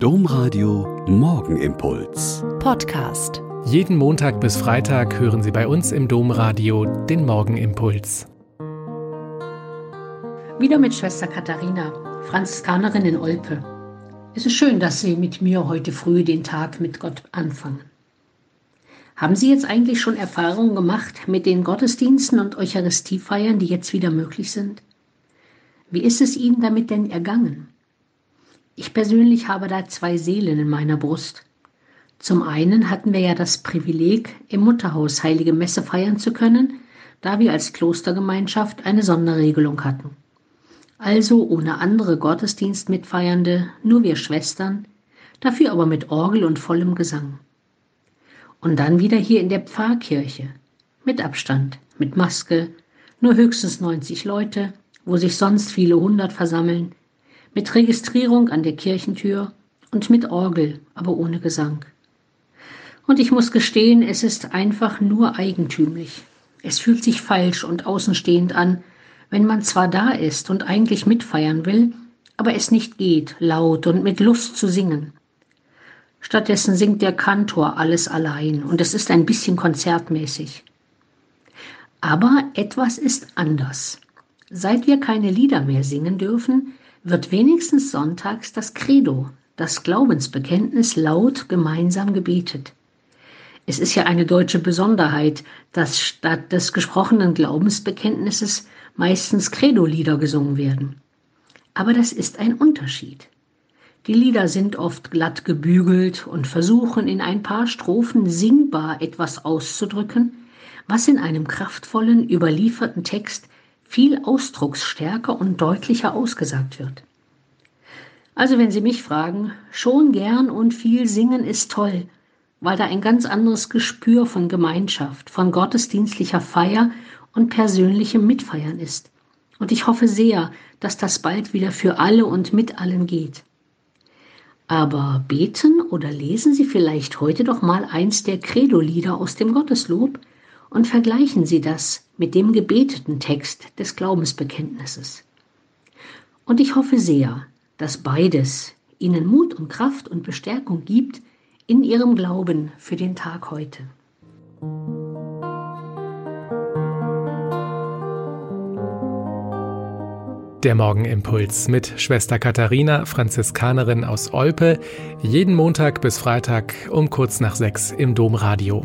Domradio Morgenimpuls. Podcast. Jeden Montag bis Freitag hören Sie bei uns im Domradio den Morgenimpuls. Wieder mit Schwester Katharina, Franziskanerin in Olpe. Es ist schön, dass Sie mit mir heute früh den Tag mit Gott anfangen. Haben Sie jetzt eigentlich schon Erfahrungen gemacht mit den Gottesdiensten und Eucharistiefeiern, die jetzt wieder möglich sind? Wie ist es Ihnen damit denn ergangen? Ich persönlich habe da zwei Seelen in meiner Brust. Zum einen hatten wir ja das Privileg, im Mutterhaus heilige Messe feiern zu können, da wir als Klostergemeinschaft eine Sonderregelung hatten. Also ohne andere Gottesdienstmitfeiernde, nur wir Schwestern, dafür aber mit Orgel und vollem Gesang. Und dann wieder hier in der Pfarrkirche, mit Abstand, mit Maske, nur höchstens 90 Leute, wo sich sonst viele hundert versammeln, mit Registrierung an der Kirchentür und mit Orgel, aber ohne Gesang. Und ich muss gestehen, es ist einfach nur eigentümlich. Es fühlt sich falsch und außenstehend an, wenn man zwar da ist und eigentlich mitfeiern will, aber es nicht geht, laut und mit Lust zu singen. Stattdessen singt der Kantor alles allein und es ist ein bisschen konzertmäßig. Aber etwas ist anders. Seit wir keine Lieder mehr singen dürfen, wird wenigstens sonntags das Credo, das Glaubensbekenntnis laut gemeinsam gebetet. Es ist ja eine deutsche Besonderheit, dass statt des gesprochenen Glaubensbekenntnisses meistens Credo-Lieder gesungen werden. Aber das ist ein Unterschied. Die Lieder sind oft glatt gebügelt und versuchen in ein paar Strophen singbar etwas auszudrücken, was in einem kraftvollen, überlieferten Text viel ausdrucksstärker und deutlicher ausgesagt wird. Also wenn Sie mich fragen, schon gern und viel singen ist toll, weil da ein ganz anderes Gespür von Gemeinschaft, von gottesdienstlicher Feier und persönlichem Mitfeiern ist. Und ich hoffe sehr, dass das bald wieder für alle und mit allen geht. Aber beten oder lesen Sie vielleicht heute doch mal eins der Credo-Lieder aus dem Gotteslob und vergleichen Sie das mit dem gebeteten Text des Glaubensbekenntnisses. Und ich hoffe sehr, dass beides Ihnen Mut und Kraft und Bestärkung gibt in Ihrem Glauben für den Tag heute. Der Morgenimpuls mit Schwester Katharina, Franziskanerin aus Olpe, jeden Montag bis Freitag um kurz nach sechs im Domradio.